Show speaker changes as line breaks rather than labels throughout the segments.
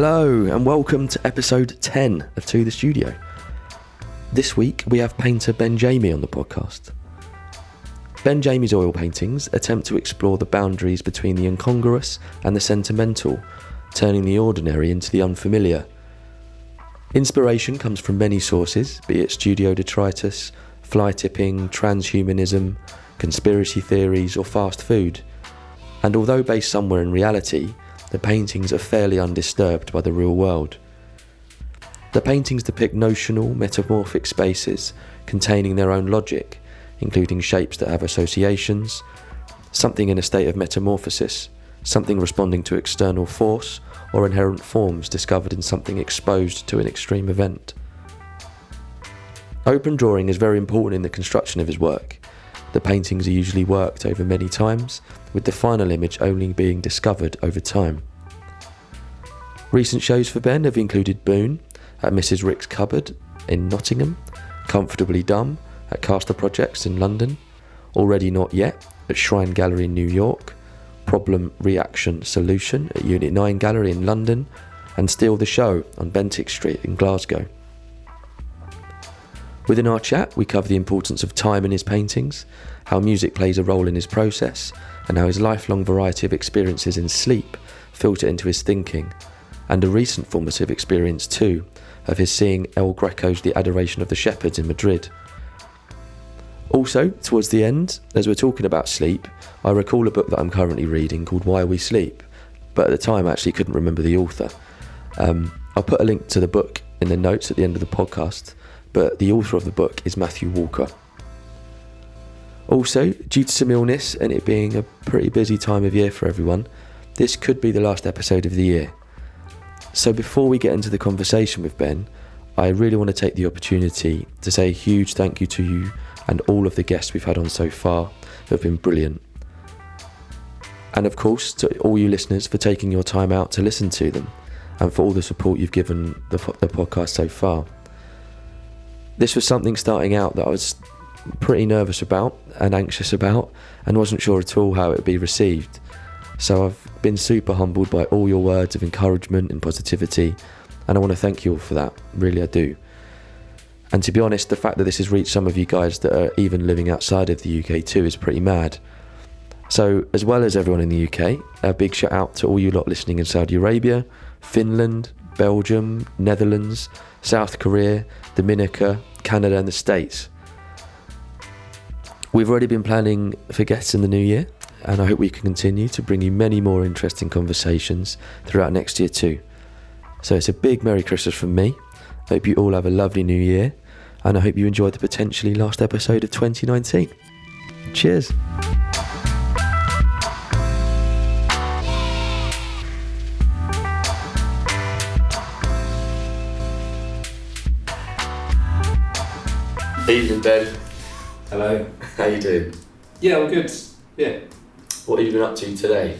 Hello, and welcome to episode 10 of To the Studio. This week we have painter Ben Jamie on the podcast. Ben Jamie's oil paintings attempt to explore the boundaries between the incongruous and the sentimental, turning the ordinary into the unfamiliar. Inspiration comes from many sources, be it studio detritus, fly tipping, transhumanism, conspiracy theories, or fast food. And although based somewhere in reality, the paintings are fairly undisturbed by the real world. The paintings depict notional, metamorphic spaces containing their own logic, including shapes that have associations, something in a state of metamorphosis, something responding to external force, or inherent forms discovered in something exposed to an extreme event. Open drawing is very important in the construction of his work. The paintings are usually worked over many times, with the final image only being discovered over time. Recent shows for Ben have included Boone at Mrs. Rick's Cupboard in Nottingham, Comfortably Dumb at Castor Projects in London, Already Not Yet at Shrine Gallery in New York, Problem Reaction Solution at Unit 9 Gallery in London, and Steal the Show on Bentinck Street in Glasgow. Within our chat, we cover the importance of time in his paintings, how music plays a role in his process, and how his lifelong variety of experiences in sleep filter into his thinking, and a recent formative experience too of his seeing El Greco's The Adoration of the Shepherds in Madrid. Also, towards the end, as we're talking about sleep, I recall a book that I'm currently reading called Why We Sleep, but at the time I actually couldn't remember the author. Um, I'll put a link to the book in the notes at the end of the podcast, but the author of the book is Matthew Walker. Also, due to some illness and it being a pretty busy time of year for everyone, this could be the last episode of the year. So, before we get into the conversation with Ben, I really want to take the opportunity to say a huge thank you to you and all of the guests we've had on so far who have been brilliant. And of course, to all you listeners for taking your time out to listen to them and for all the support you've given the, the podcast so far. This was something starting out that I was pretty nervous about and anxious about and wasn't sure at all how it would be received. So I've been super humbled by all your words of encouragement and positivity, and I want to thank you all for that. Really, I do. And to be honest, the fact that this has reached some of you guys that are even living outside of the UK too is pretty mad. So, as well as everyone in the UK, a big shout out to all you lot listening in Saudi Arabia, Finland, Belgium, Netherlands, South Korea, Dominica, Canada, and the States. We've already been planning for guests in the new year, and I hope we can continue to bring you many more interesting conversations throughout next year too. So it's a big Merry Christmas from me. I hope you all have a lovely new year, and I hope you enjoyed the potentially last episode of 2019. Cheers. Evening, Ben.
Hello.
How you doing?
Yeah, I'm good. Yeah.
What have you been up to today?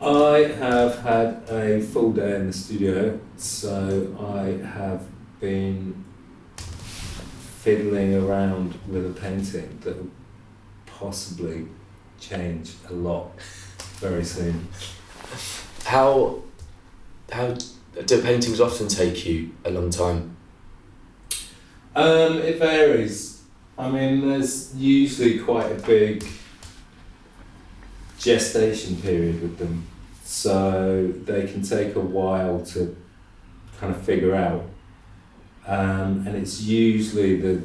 I have had a full day in the studio, so I have been fiddling around with a painting that will possibly change a lot very soon.
How how do paintings often take you a long time?
Um, it varies. I mean, there's usually quite a big gestation period with them, so they can take a while to kind of figure out. Um, and it's usually the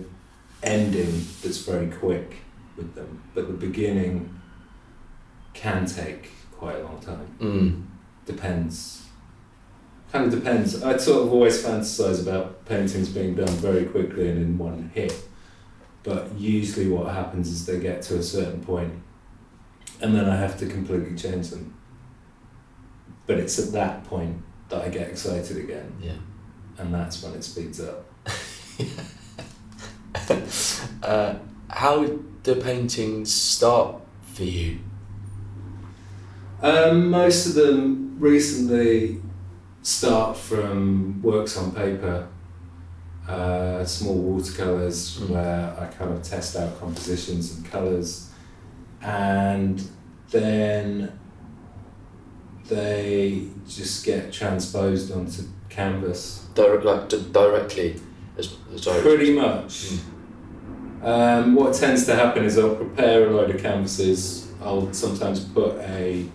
ending that's very quick with them, but the beginning can take quite a long time.
Mm.
Depends. Kind of depends. I sort of always fantasize about paintings being done very quickly and in one hit. But usually, what happens is they get to a certain point, and then I have to completely change them. But it's at that point that I get excited again,
Yeah.
and that's when it speeds up.
uh, how do paintings start for you?
Um, most of them recently start from works on paper, uh, small watercolors
Mm.
where I kind of test out compositions and colors, and then they just get transposed onto canvas.
Direct, like d- directly, as, as.
Pretty much. Um, what tends to happen is I'll prepare a load of canvases. I'll sometimes put a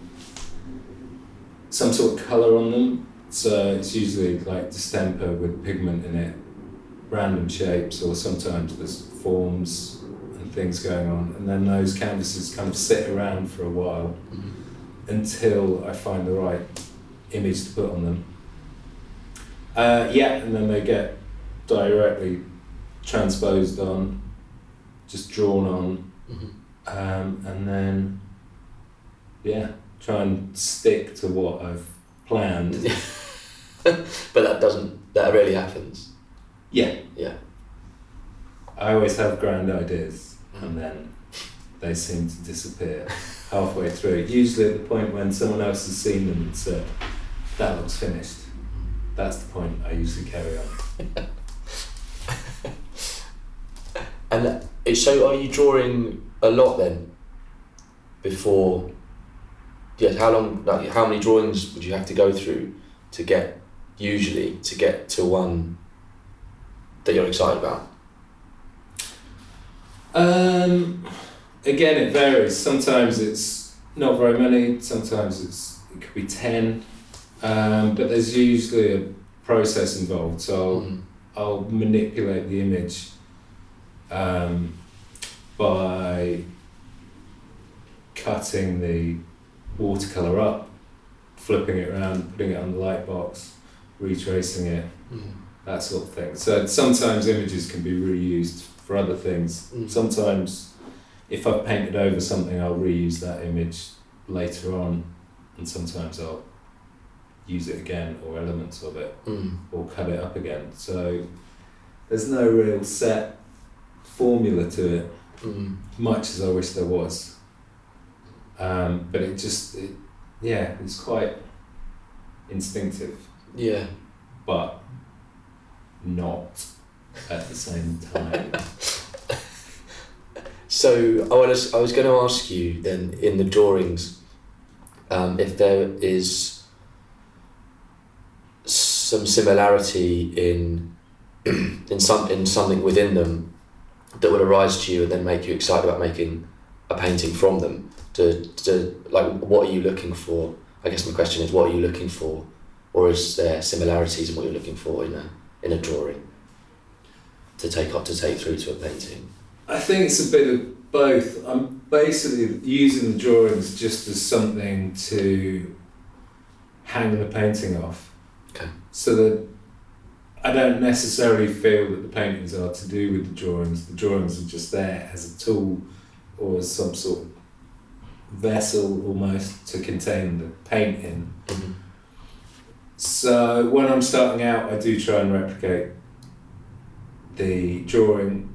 some sort of colour on them. So it's usually like distemper with pigment in it, random shapes, or sometimes there's forms things going on. And then those canvases kind of sit around for a while
Mhm.
until I find the right image to put on them. Uh, yeah, and then they get directly transposed on, just drawn on,
Mhm.
um, and then yeah, try and stick to what I've planned.
but that doesn't. That rarely happens.
Yeah,
Yeah.
I always have grand ideas, and then they seem to disappear halfway through. Usually at the point when someone else has seen them and said, "That looks finished." That's the point I usually carry on.
And it, so, are you drawing a lot then? Before. Yeah. How long? Like, how many drawings would you have to go through to get usually to get to one that you're excited about?
Um, again, it varies. Sometimes it's not very many. Sometimes it's it could be ten, um, but there's usually a process involved. So
Mhm.
I'll manipulate the image um, by cutting the watercolor up, flipping it around, putting it on the light box, retracing it,
Mhm.
that sort of thing. So sometimes images can be reused for other things.
Mm.
Sometimes, if I've painted over something, I'll reuse that image later on, and sometimes I'll use it again or elements of it
Mm.
or cut it up again. So there's no real set formula to it,
Mm.
much as I wish there was. Um, but it just, it, yeah, it's quite instinctive,
Yeah.
but not at the same time.
So I was I was going to ask you then in the drawings, um, if there is some similarity in in some in something within them that would arise to you and then make you excited about making a painting from them. To to like what are you looking for? I guess my question is what are you looking for, or is there similarities in what you're looking for in a in a drawing to take up to take through to a painting?
I think it's a bit of both. I'm basically using the drawings just as something to hang the painting off.
Okay.
So that I don't necessarily feel that the paintings are to do with the drawings. The drawings are just there as a tool or as some sort of vessel almost to contain the paint in.
Mhm.
So when I'm starting out, I do try and replicate the drawing,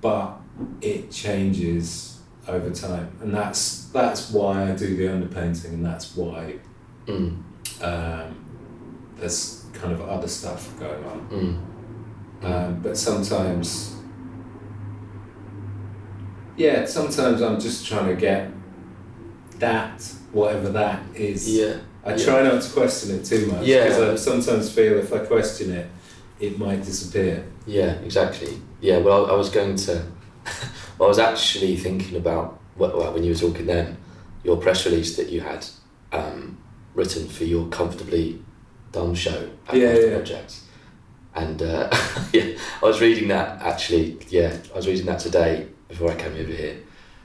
but it changes over time, and that's that's why I do the underpainting, and that's why
Mm.
um, there's kind of other stuff going on.
Mm.
Um, but sometimes, yeah, sometimes I'm just trying to get that, whatever that is.
Yeah.
I
Yeah.
try not to question it too much
Yeah.
because I sometimes feel if I question it, it might disappear.
Yeah, exactly. Yeah, well, I, I was going to. I was actually thinking about well, well, when you were talking then, your press release that you had um, written for your comfortably dumb show at
Yeah, yeah.
Projects, and uh, yeah, I was reading that actually. Yeah, I was reading that today before I came over here,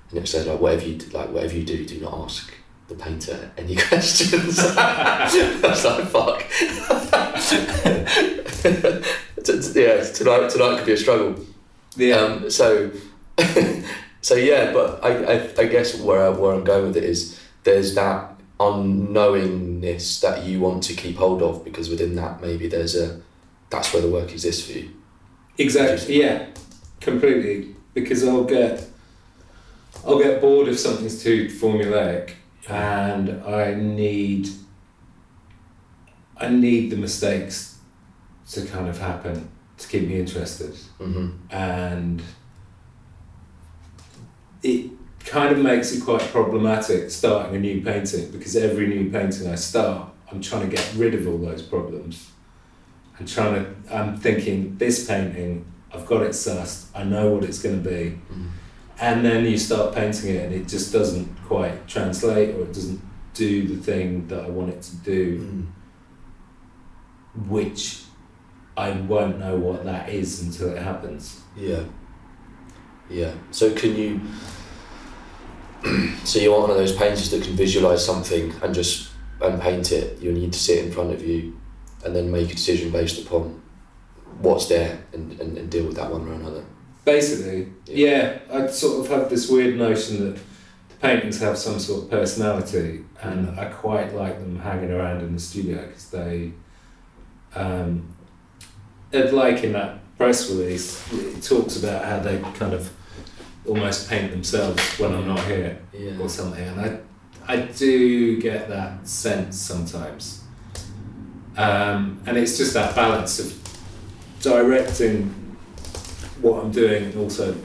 and it said like whatever you like whatever you do, do not ask the painter any questions. I was like fuck. Yeah, tonight tonight could be a struggle. Um, so, so yeah, but I, I, I guess where, I, where I'm going with it is there's that unknowingness that you want to keep hold of because within that maybe there's a that's where the work exists for you.
Exactly. Yeah, completely. Because I'll get, I'll get bored if something's too formulaic, and I need, I need the mistakes to kind of happen to keep me interested,
Mm-hmm.
and it kind of makes it quite problematic starting a new painting because every new painting I start, I'm trying to get rid of all those problems. I'm trying to, I'm thinking this painting, I've got it sussed, I know what it's going to be.
Mm.
And then you start painting it and it just doesn't quite translate or it doesn't do the thing that I want it to do,
Mm.
which I won't know what that is until it happens.
Yeah. Yeah. So can you? so you're one of those painters that can visualize something and just and paint it. You need to see it in front of you, and then make a decision based upon what's there and, and, and deal with that one way or another.
Basically, yeah, I sort of have this weird notion that the paintings have some sort of personality, and I quite like them hanging around in the studio because they, um, like in that press release, it talks about how they kind of almost paint themselves when I'm not here
Yeah.
or something, and I, I do get that sense sometimes, um, and it's just that balance of directing what I'm doing and also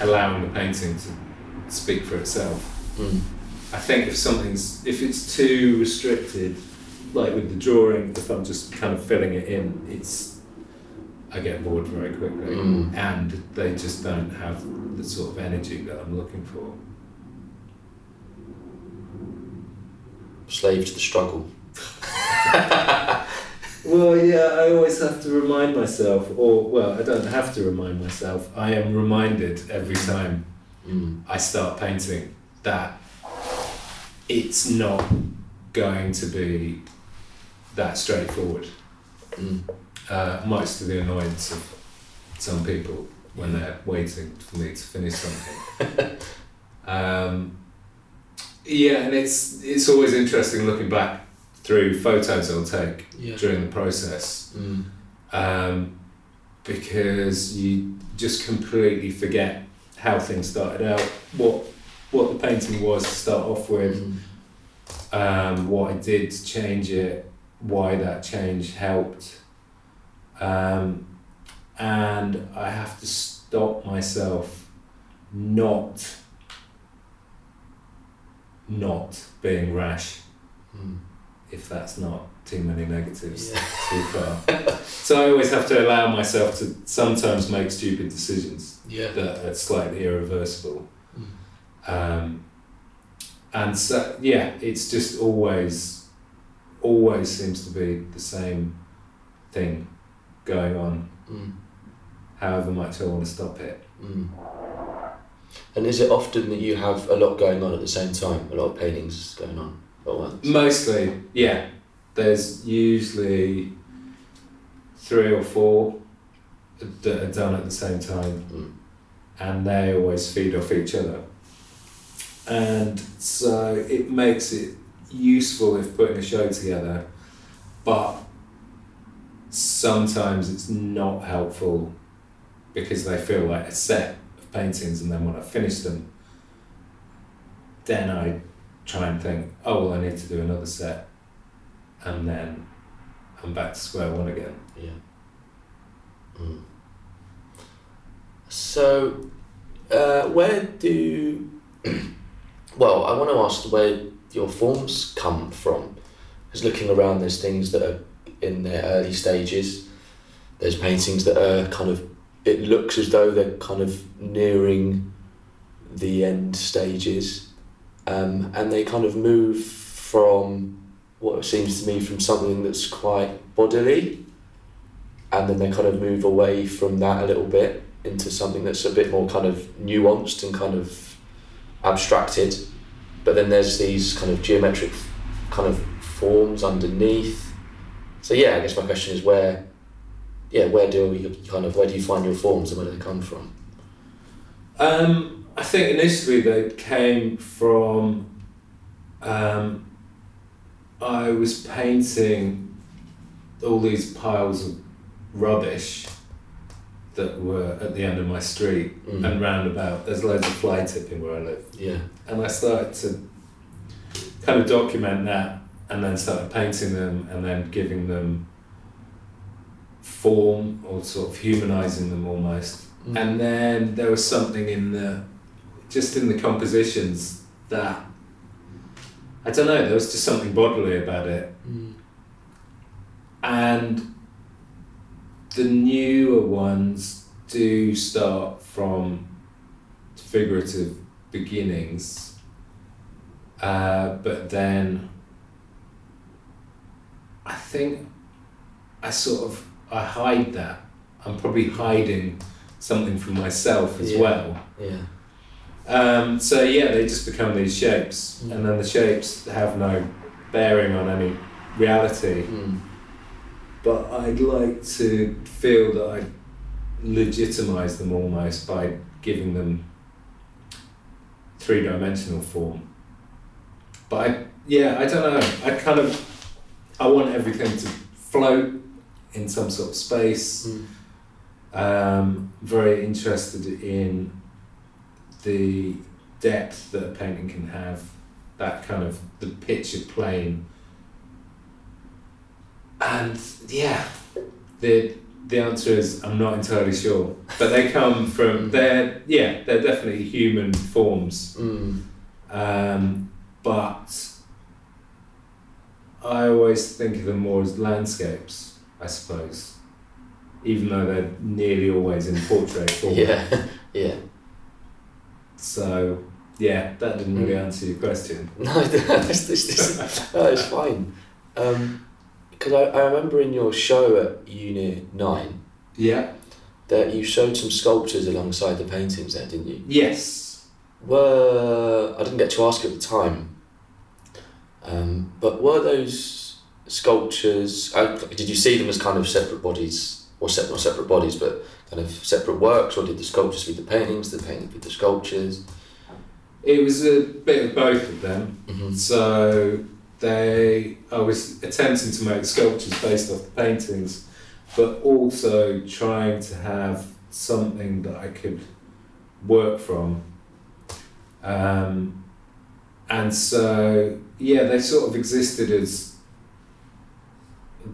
allowing the painting to speak for itself.
Mm.
I think if something's if it's too restricted, like with the drawing, if I'm just kind of filling it in, it's I get bored very quickly,
Mm.
and they just don't have the sort of energy that I'm looking for.
Slave to the struggle.
Well, yeah, I always have to remind myself, or well, I don't have to remind myself. I am reminded every time
Mm.
I start painting that it's not going to be that straightforward.
Mm.
Uh, much to the annoyance of some people when they're waiting for me to finish something. um, yeah, and it's it's always interesting looking back through photos I'll take
Yeah.
during the process
Mm.
um, because you just completely forget how things started out, what what the painting was to start off with,
Mm.
um, what I did to change it, why that change helped, um, and I have to stop myself not not being rash
Mm.
if that's not too many negatives
Yeah.
too far. so I always have to allow myself to sometimes make stupid decisions
Yeah.
that are slightly irreversible.
Mm.
Um, and so, yeah, it's just always, always seems to be the same thing going on,
Mm.
however much I want to stop it.
Mm. And is it often that you have a lot going on at the same time? A lot of paintings going on at once?
Mostly, yeah. There's usually three or four that are done at the same time.
Mm.
and they always feed off each other. And so it makes it useful if putting a show together, but sometimes it's not helpful because they feel like a set of paintings, and then when I finish them, then I try and think, oh, well, I need to do another set, and then I'm back to square one again.
Yeah. Mm. So, uh, where do. well, I want to ask where your forms come from. Because looking around, there's things that are in their early stages. There's paintings that are kind of. It looks as though they're kind of nearing the end stages. Um, and they kind of move from what seems to me from something that's quite bodily and then they kind of move away from that a little bit into something that's a bit more kind of nuanced and kind of abstracted but then there's these kind of geometric kind of forms underneath so yeah i guess my question is where yeah where do you kind of where do you find your forms and where do they come from
Um, I think initially they came from. Um, I was painting all these piles of rubbish that were at the end of my street
Mm.
and roundabout. There's loads of fly tipping where I live,
yeah
and I started to kind of document that, and then started painting them, and then giving them form or sort of humanizing them almost.
Mm.
And then there was something in the just in the compositions that I don't know. There was just something bodily about it,
Mm.
and the newer ones do start from figurative beginnings, uh, but then I think I sort of I hide that. I'm probably hiding something from myself as
Yeah.
well.
Yeah.
Um, so yeah, they just become these shapes,
Mm.
and then the shapes have no bearing on any reality.
Mm.
But I'd like to feel that I legitimize them almost by giving them three dimensional form. But I, yeah, I don't know. I kind of, I want everything to float in some sort of space.
Mm.
Um, very interested in the depth that a painting can have, that kind of the picture plane. And yeah, the the answer is I'm not entirely sure, but they come from they're yeah they're definitely human forms,
Mm.
um, but I always think of them more as landscapes, I suppose, even though they're nearly always in portrait form.
Yeah. yeah.
So yeah, that didn't really
Mm.
answer your question.
No, this, no, it's fine. Because I, I remember in your show at Unit 9
Yeah.
that you showed some sculptures alongside the paintings there, didn't you?
Yes.
Were, I didn't get to ask at the time, um, but were those sculptures, uh, did you see them as kind of separate bodies, or separate, not separate bodies, but kind of separate works, or did the sculptures feed the paintings, the paintings feed the sculptures?
It was a bit of both of them.
Mm-hmm.
So they, I was attempting to make sculptures based off the paintings, but also trying to have something that I could work from. Um, and so, yeah, they sort of existed as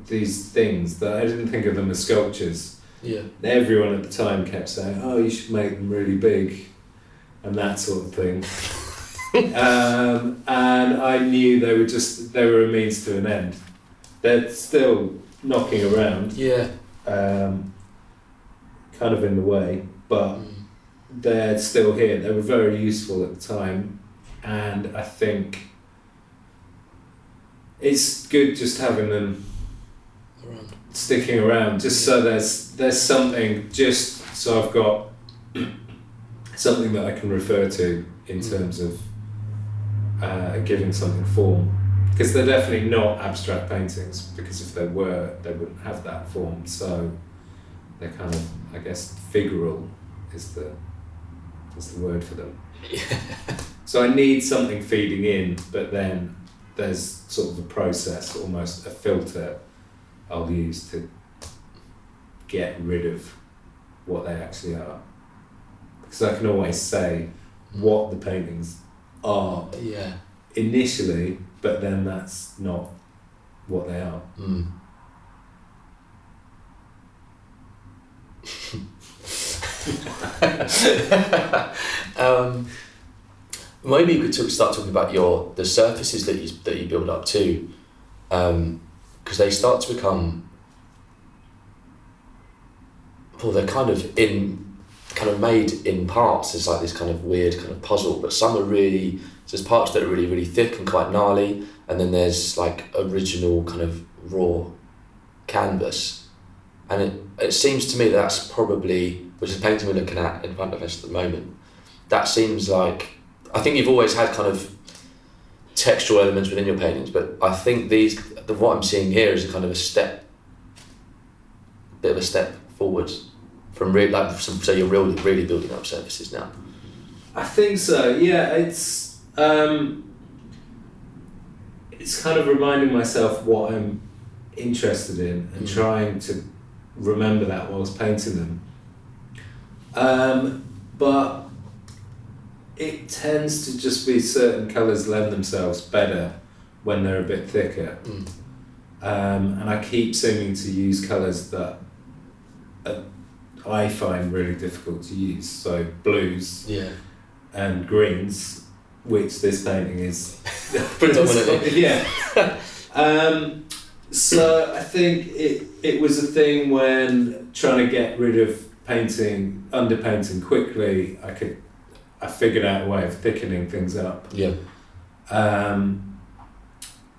these things that I didn't think of them as sculptures.
Yeah.
Everyone at the time kept saying, "Oh, you should make them really big," and that sort of thing. um, and I knew they were just they were a means to an end. They're still knocking around,
Yeah.
um, kind of in the way, but
Mm.
they're still here. They were very useful at the time, and I think it's good just having them
Around.
sticking around just so there's there's something just so I've got something that I can refer to in
Mm.
terms of uh, giving something form because they're definitely not abstract paintings because if they were they wouldn't have that form so they're kind of I guess figural is the is the word for them so I need something feeding in but then there's sort of a process almost a filter I'll use to get rid of what they actually are. Because I can always say what the paintings are
Yeah.
initially, but then that's not what they are.
Mm. um, maybe you could talk, start talking about your the surfaces that you that you build up too, um, because they start to become. Well, they're kind of in, kind of made in parts. It's like this kind of weird kind of puzzle, but some are really. So there's parts that are really really thick and quite gnarly, and then there's like original kind of raw canvas and it, it seems to me that's probably which is the painting we're looking at in front of us at the moment that seems like I think you've always had kind of textual elements within your paintings but I think these the what I'm seeing here is a kind of a step bit of a step forward from real like some, so you're really really building up surfaces now
I think so. Yeah, it's um, it's kind of reminding myself what I'm interested in and
Mm.
trying to remember that whilst painting them. Um, but it tends to just be certain colours lend themselves better when they're a bit thicker.
mm.
Um, and I keep seeming to use colours that uh, I find really difficult to use. So blues,
yeah
and greens, which this painting is
Predominantly.
yeah. Um, so I think it it was a thing when trying to get rid of painting, underpainting quickly. I could, I figured out a way of thickening things up.
Yeah.
Um,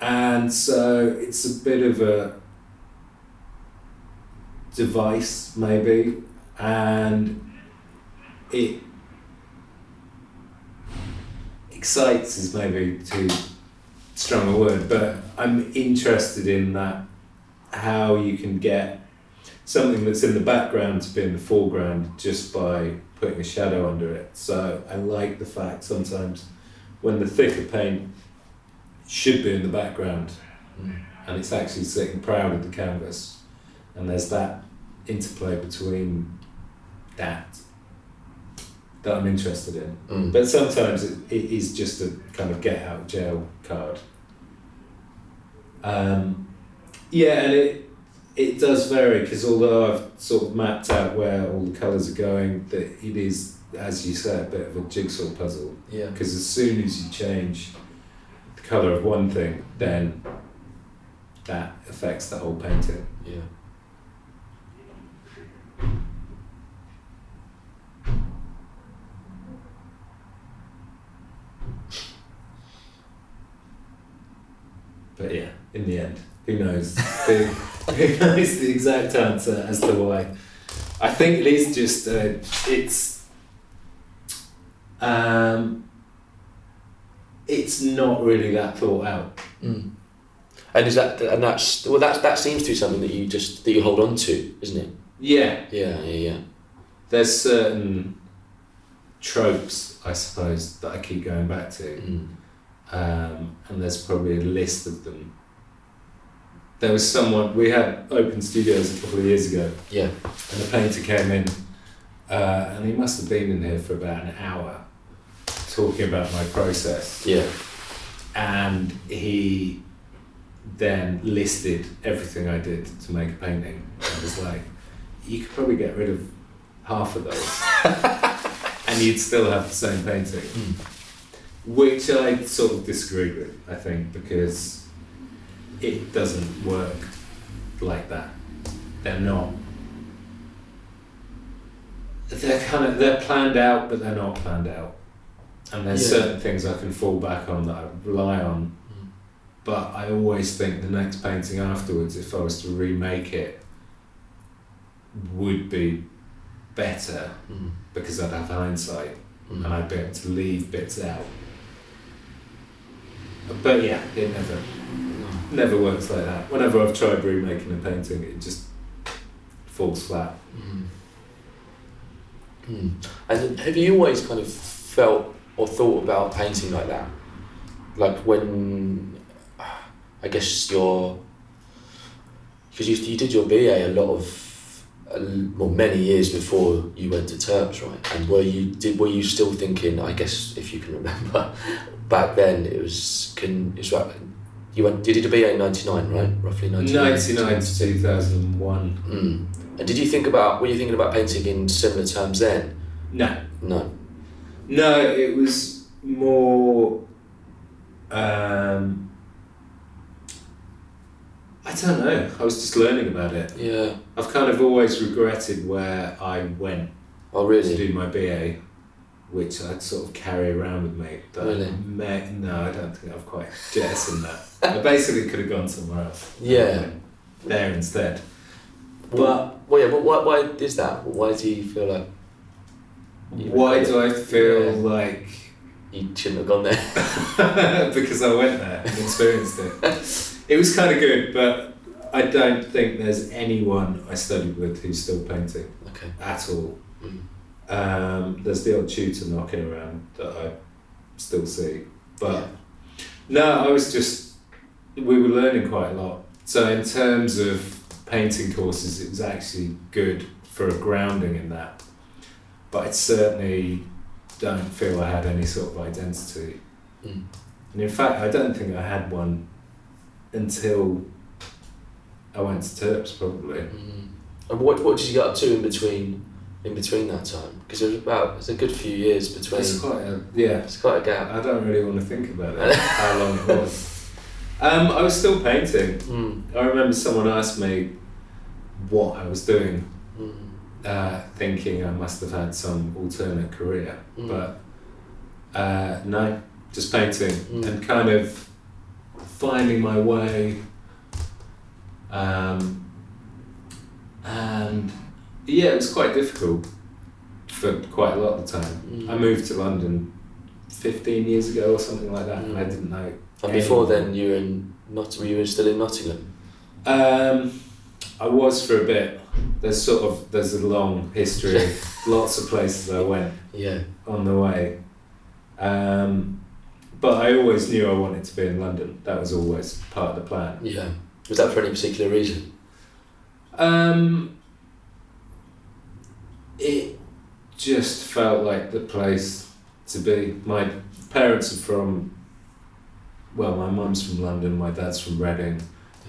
and so it's a bit of a device, maybe, and it excites is maybe too strong a word, but I'm interested in that how you can get something that's in the background to be in the foreground just by putting a shadow under it. So I like the fact sometimes when the thicker paint should be in the background and it's actually sitting proud of the canvas and there's that interplay between that that I'm interested in.
Mm.
But sometimes it, it is just a kind of get out of jail card. Um, yeah, and it it does vary because although I've sort of mapped out where all the colours are going, that it is, as you say, a bit of a jigsaw puzzle.
Yeah.
Because as soon as you change the colour of one thing, then that affects the whole painting.
Yeah.
But yeah, in the end, who knows? the, who knows the exact answer as to why? I think it is just uh, it's um, it's not really that thought out.
Mm. And is that and that's well that that seems to be something that you just that you hold on to, isn't it?
Yeah,
Yeah, yeah, yeah.
there's certain tropes, I suppose, that I keep going back to,
Mm.
um, and there's probably a list of them. There was someone we had open studios a couple of years ago,
Yeah.
and the painter came in, uh, and he must have been in here for about an hour, talking about my process,
Yeah.
and he then listed everything I did to make a painting. I was like, you could probably get rid of half of those, and you'd still have the same painting.
Mm.
Which I sort of disagreed with, I think, because it doesn't work like that. They're not. They're kind of they're planned out, but they're not planned out. And there's
Yeah.
certain things I can fall back on that I rely on.
Mm.
But I always think the next painting afterwards, if I was to remake it, would be better
Mm.
because I'd have hindsight
Mm.
and I'd be able to leave bits out. But yeah, it never never works like that. Whenever I've tried remaking a painting, it just falls flat.
Mm. Mm. And have you always kind of felt or thought about painting like that? Like when, I guess your, because you, you did your BA a lot of, well, many years before you went to Turps, right? And were you did were you still thinking? I guess if you can remember, back then it was can it's right. You went. You did a BA in ninety nine, right? Roughly ninety nine.
99 to 2001.
Mm. And did you think about? Were you thinking about painting in similar terms then?
No.
No.
No, it was more. Um, I don't know. I was just learning about it.
Yeah.
I've kind of always regretted where I went
Oh really?
to do my BA, which I'd sort of carry around with me. But
Really?
no, I don't think I've quite jettisoned that. I basically could have gone somewhere else.
Yeah.
There instead.
Well, well, yeah. But why? Why is that? Why do you feel like You
Why do I feel
Yeah.
like
you shouldn't have gone there?
because I went there and experienced it. It was kind of good, but I don't think there's anyone I studied with who's still painting
Okay.
at all.
Mm.
Um, there's the odd tutor knocking around that I still see, but
Yeah.
no, I was just we were learning quite a lot. So in terms of painting courses, it was actually good for a grounding in that. But I certainly don't feel I had any sort of identity.
Mm.
And in fact, I don't think I had one until I went to Turps, probably.
Mm. And what what did you get up to in between in between that time? Because it was about it's a good few years between.
It's quite a yeah.
It's quite a gap.
I don't really want to think about it. how long it was. Um, I was still painting.
Mm.
I remember someone asked me what I was doing,
Mm.
uh, thinking I must have had some alternate career,
Mm.
but uh, no, just painting
Mm.
and kind of finding my way. Um, and yeah, it was quite difficult for quite a lot of the time.
Mm.
I moved to London 15 years ago or something like that, and I
Mm.
didn't know.
And before
anyone.
then, you were in not were you still in Nottingham?
Um, I was for a bit. There's sort of there's a long history, of lots of places I went
Yeah.
on the way. Um, but I always knew I wanted to be in London. That was always part of the plan.
Yeah. Was that for any particular reason?
Um, it just felt like the place to be. My parents are from, well, my mum's from London, my dad's from Reading,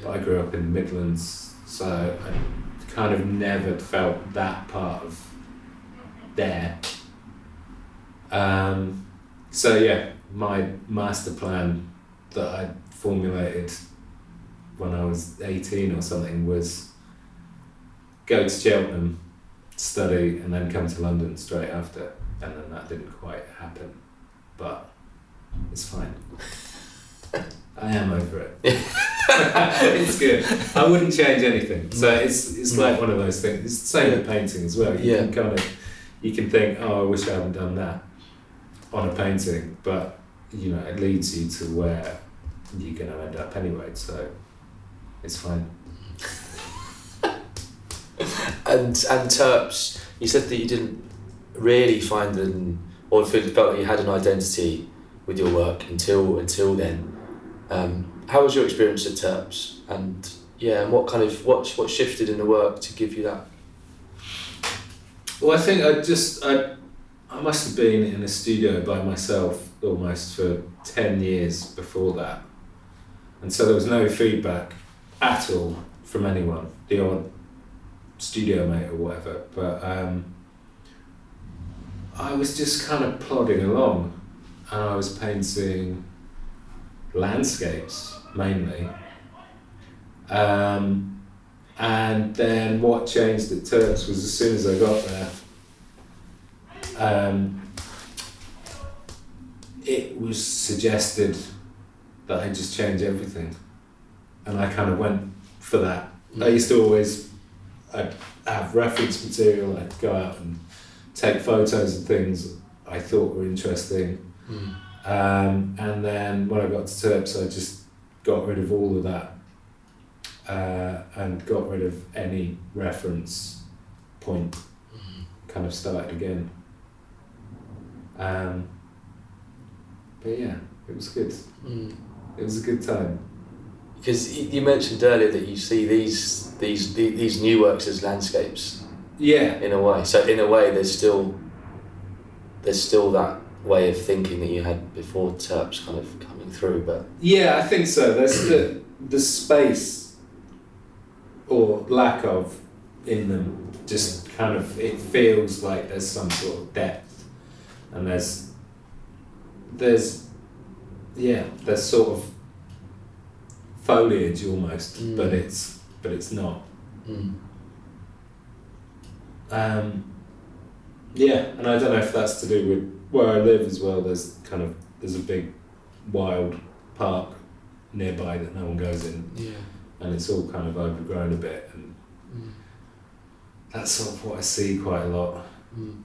but I grew up in the Midlands, so I kind of never felt that part of there. Um, so yeah, my master plan that I formulated when I was 18 or something was go to Cheltenham, study, and then come to London straight after. And then that didn't quite happen, but it's fine. I am over it. it's good. I wouldn't change anything. So mm. it's it's like one of those things. It's the same with painting as well. You
Yeah.
can kind of you can think, oh, I wish I hadn't done that on a painting, but you know, it leads you to where you're going to end up anyway. So it's fine.
And and Turps, you said that you didn't really find an or felt like you had an identity with your work until until then. Um, how was your experience at Turps? And yeah, and what kind of what what shifted in the work to give you that?
Well, I think I just I I must have been in a studio by myself almost for ten years before that, and so there was no feedback at all from anyone. The odd studio mate or whatever, but um, I was just kind of plodding along, and I was painting landscapes mainly. Um, and then what changed at Turps was as soon as I got there, um, it was suggested that I just change everything. And I kind of went for that. I used to always I'd have reference material, I'd go out and take photos and things I thought were interesting.
Mm.
Um, and then when I got to Turps, I just got rid of all of that uh, and got rid of any reference point, kind of started again. Um, but yeah, it was good.
Mm.
It was a good time.
Because you mentioned earlier that you see these these these new works as landscapes
Yeah,
in a way. So in a way, there's still there's still that way of thinking that you had before Turps kind of coming through, but
yeah, I think so. There's the the space or lack of in them. Just kind of it feels like there's some sort of depth, and there's there's yeah there's sort of foliage almost,
Mm.
but it's but it's not.
mm.
Um, yeah, and I don't know if that's to do with where I live as well. There's kind of there's a big wild park nearby that no one goes in,
yeah.
and it's all kind of overgrown a bit, and
Mm.
that's sort of what I see quite a lot.
Mm.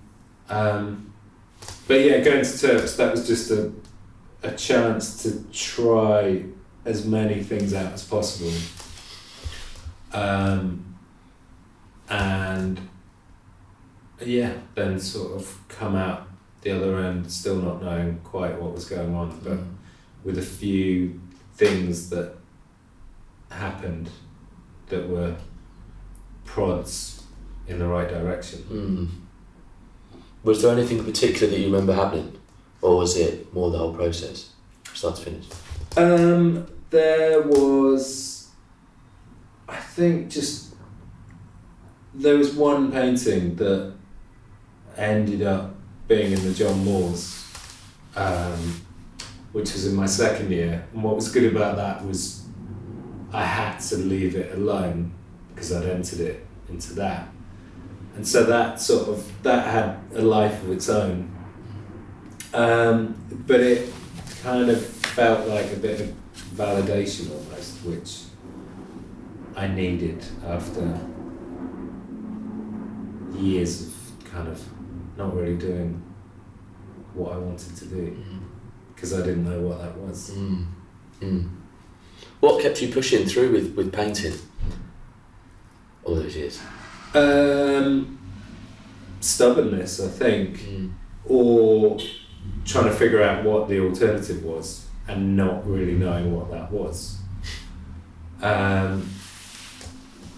Um, but yeah, going to Turps, that was just a a chance to try as many things out as possible. Um, and yeah, then sort of come out the other end still not knowing quite what was going on, but
Mm.
with a few things that happened that were prods in the right direction.
Mm. Was there anything in particular that you remember happening, or was it more the whole process, start to finish?
Um, there was, I think, just there was one painting that ended up being in the John Moores, um, which was in my second year. And what was good about that was I had to leave it alone because I'd entered it into that. And so that sort of that had a life of its own. Um, but it kind of felt like a bit of validation almost, which I needed after years of kind of not really doing what I wanted to do because I didn't know what that was.
Mm. Mm. What kept you pushing through with, with painting all those years?
Um, stubbornness, I think,
Mm.
or trying to figure out what the alternative was and not really knowing what that was. Um,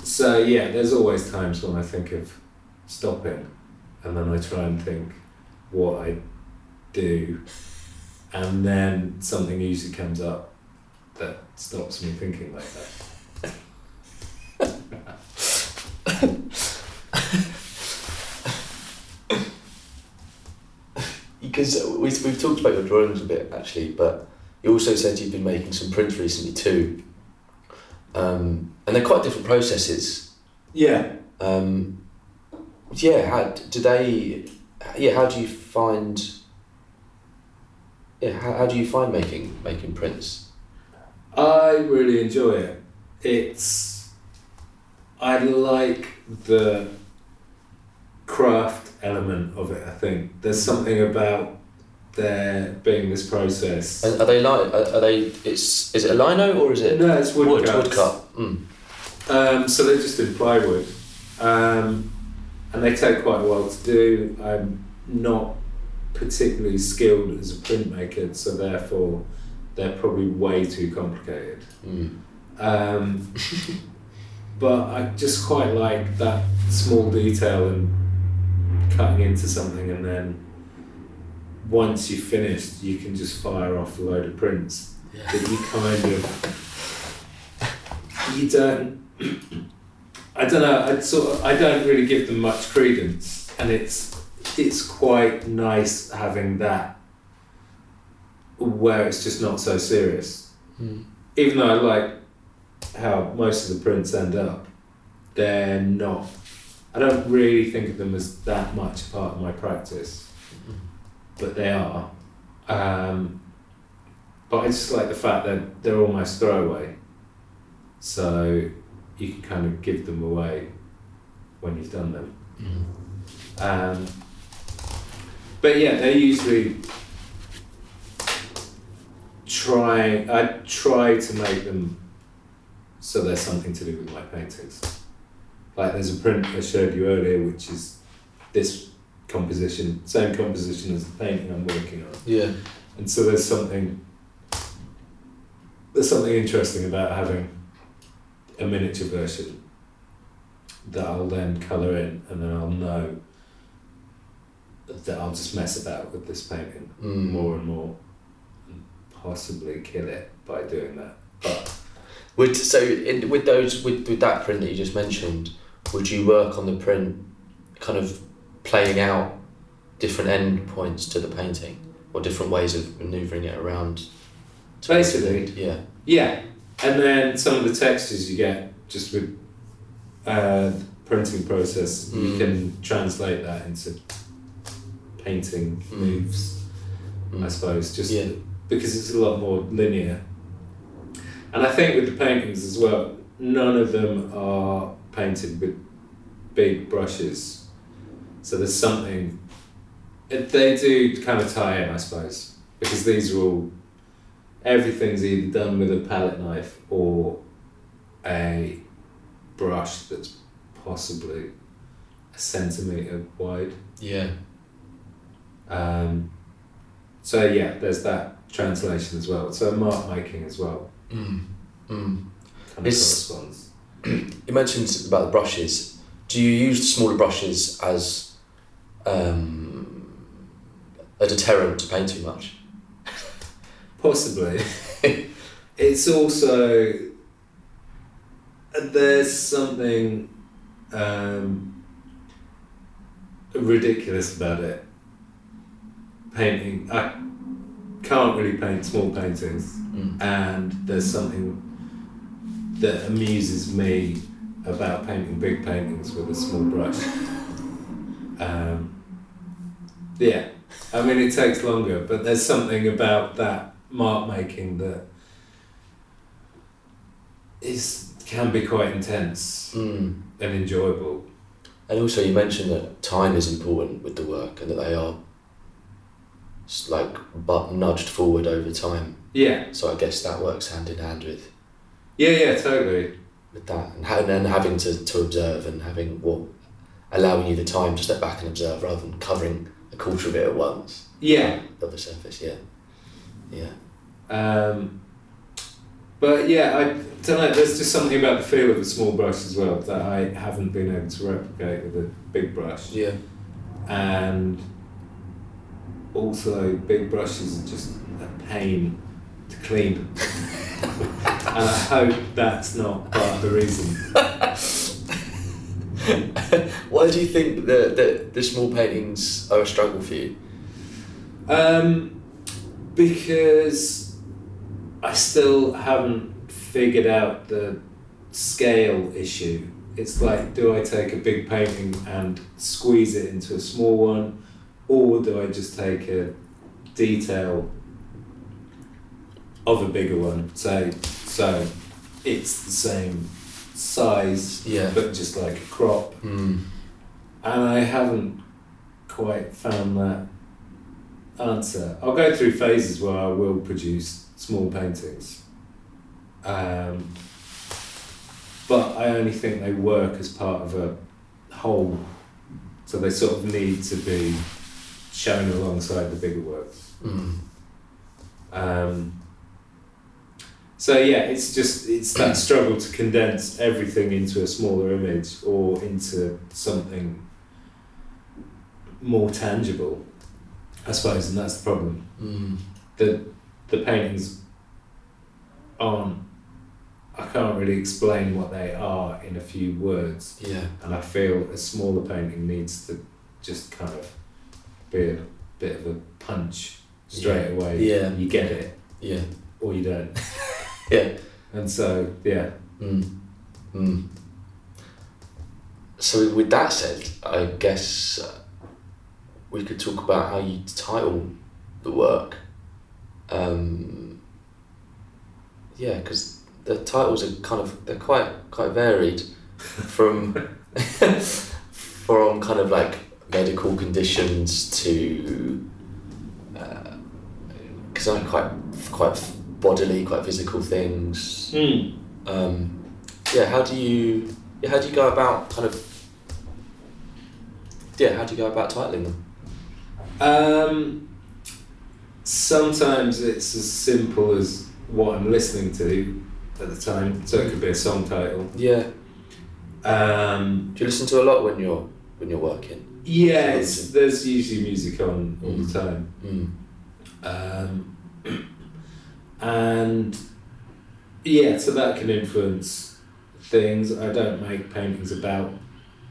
so yeah, there's always times when I think of stopping, and then I try and think what I do, and then something usually comes up that stops me thinking like that.
Because we've, we've talked about your drawings a bit actually, but you also said you've been making some prints recently too. Um, and they're quite different processes.
Yeah.
Um, yeah, how do they? Yeah, how do you find? Yeah, how, how do you find making making prints?
I really enjoy it. It's I like the craft element of it. I think there's something about there being this process.
And are they like? Are, are they? It's is it a lino or is it
no, it's
wood?
woodcuts.
Woodcut. Mm.
Um, so they're just in plywood, um, and they take quite a while to do. I'm not particularly skilled as a printmaker, so therefore they're probably way too complicated.
Mm.
Um, but I just quite like that small detail and cutting into something, and then once you've finished, you can just fire off a load of prints
Yeah.
that you kind of you don't. I don't know. I sort of, I don't really give them much credence, and it's it's quite nice having that where it's just not so serious
Mm.
even though I like how most of the prints end up, they're not. I don't really think of them as that much part of my practice, but they are. Um, but I just like the fact that they're almost throwaway, so you can kind of give them away when you've done them.
Mm.
Um, but yeah, they usually try. I try to make them so there's something to do with my paintings. Like there's a print I showed you earlier, which is this composition, same composition as the painting I'm working on,
Yeah.
and so there's something. There's something interesting about having a miniature version that I'll then colour in, and then I'll know that I'll just mess about with this painting
Mm.
more and more, and possibly kill it by doing that. But
Would so in, with those with, with that print that you just mentioned, would you work on the print, kind of playing out different end points to the painting, or different ways of manoeuvring it around? to make it
Basically.
yeah.
yeah, and then some of the textures you get just with uh, the printing process, you
Mm.
can translate that into painting
Mm.
moves. I
Mm.
suppose, just
Yeah.
because it's a lot more linear. And I think with the paintings as well, none of them are painted with big brushes. So there's something, they do kind of tie in, I suppose, because these are all, everything's either done with a palette knife or a brush that's possibly a centimetre wide.
Yeah.
Um, so yeah, there's that translation as well. So mark making as well
Mm. Mm.
kind of corresponds.
You mentioned about the brushes. Do you use the smaller brushes as um, a deterrent to paint too much?
Possibly. it's also there's something um, ridiculous about it. Painting, I can't really paint small paintings,
Mm.
and there's something that amuses me about painting big paintings with a small brush. Um, yeah, I mean it takes longer, but there's something about that mark making that is can be quite intense
Mm.
and enjoyable.
And also, you mentioned that time is important with the work, and that they are like but nudged forward over time.
Yeah,
So I guess that works hand in hand with
yeah, yeah, totally.
with that, and, ha- and having to, to observe and having well, allowing you the time to step back and observe rather than covering a quarter of it at once.
Yeah,
Of the surface, yeah, yeah.
Um, but yeah, I don't know. There's just something about the feel of a small brush as well that I haven't been able to replicate with a big brush.
Yeah.
And also, big brushes are just a pain to clean. and I hope that's not part of the reason.
Why do you think the, the, the small paintings are a struggle for you?
Um, because I still haven't figured out the scale issue. It's like, do I take a big painting and squeeze it into a small one, or do I just take a detail of a bigger one? So, so it's the same size,
Yeah.
but just like a crop.
Mm.
And I haven't quite found that answer. I'll go through phases where I will produce small paintings. Um, but I only think they work as part of a whole. So they sort of need to be shown alongside the bigger works.
Mm.
Um, so yeah, it's just it's that struggle to condense everything into a smaller image or into something more tangible, I suppose, and that's the problem.
Mm.
The the paintings aren't. I can't really explain what they are in a few words,
Yeah.
and I feel a smaller painting needs to just kind of be a bit of a punch straight away.
Yeah.
You get it
Yeah.
or you don't.
Yeah.
And so, yeah.
Mm. Mm. So with that said, I guess uh, we could talk about how you title the work. Um, yeah, because the titles are kind of they're quite quite varied, from from kind of like medical conditions to because I'm quite quite bodily, quite physical things.
Mm.
Um, yeah, how do you yeah, how do you go about kind of yeah, how do you go about titling them?
Um, sometimes it's as simple as what I'm listening to at the time. So it could be a song title.
Yeah.
Um,
Do you listen to a lot when you're when you're working?
yeah, there's usually music on all
Mm.
the time.
Mm.
Um, and yeah, so that can influence things. I don't make paintings about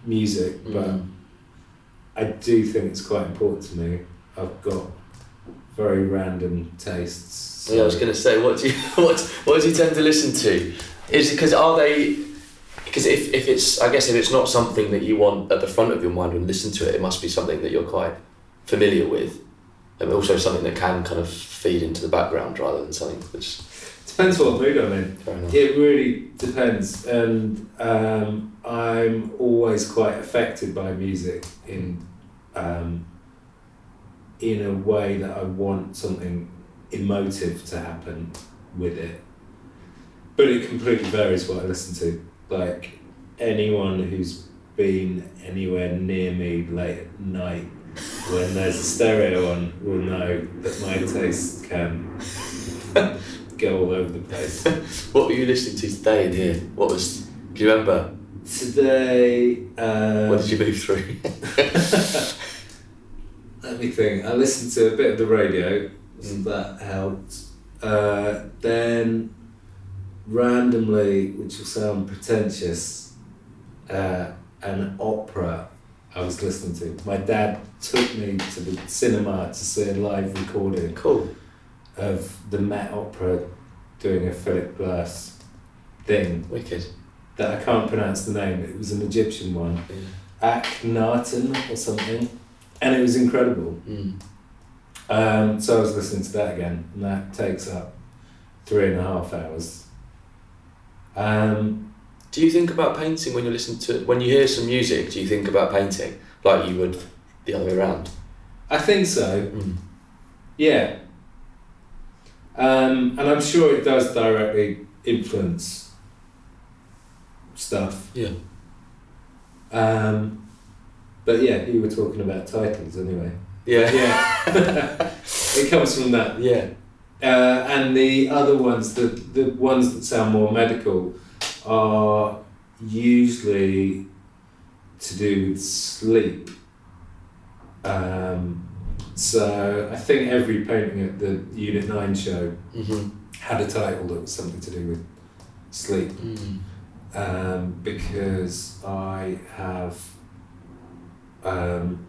music, but
Mm.
I do think it's quite important to me. I've got very random tastes.
Yeah, I was gonna say, what do you what what do you tend to listen to? Is it because are they? Because if, if it's I guess if it's not something that you want at the front of your mind when you listen to it, it must be something that you're quite familiar with, and also something that can kind of feed into the background rather than something that's
Depends what mood I'm in. It really depends, and um, I'm always quite affected by music in um, in a way that I want something emotive to happen with it. But it completely varies what I listen to. Like anyone who's been anywhere near me late at night when there's a stereo on will know that my taste can go all over the place.
What were you listening to today in here? What was? Do you remember?
Today, um,
what did you move through?
let me think. I listened to a bit of the radio, so
Mm.
that helped. Uh, then, randomly, which will sound pretentious, uh, an opera I was listening to. My dad took me to the cinema to see a live recording
Cool.
of the Met Opera doing a Philip Glass thing
Wicked.
that I can't pronounce the name. It was an Egyptian one,
Yeah.
Akhenaten or something, and it was incredible.
Mm.
Um, so I was listening to that again, and that takes up three and a half hours. Um,
Do you think about painting when you listen to when you hear some music? Do you think about painting like you would the other way around?
I think so.
Mm.
Yeah. Um, and I'm sure it does directly influence stuff.
Yeah.
Um, but yeah, you were talking about titles anyway.
Yeah.
Yeah. it comes from that.
Yeah.
Uh, and the other ones, the, the ones that sound more medical, are usually to do with sleep. Um, so I think every painting at the Unit 9 show
Mm-hmm.
had a title that was something to do with sleep
Mm.
um, because I have um,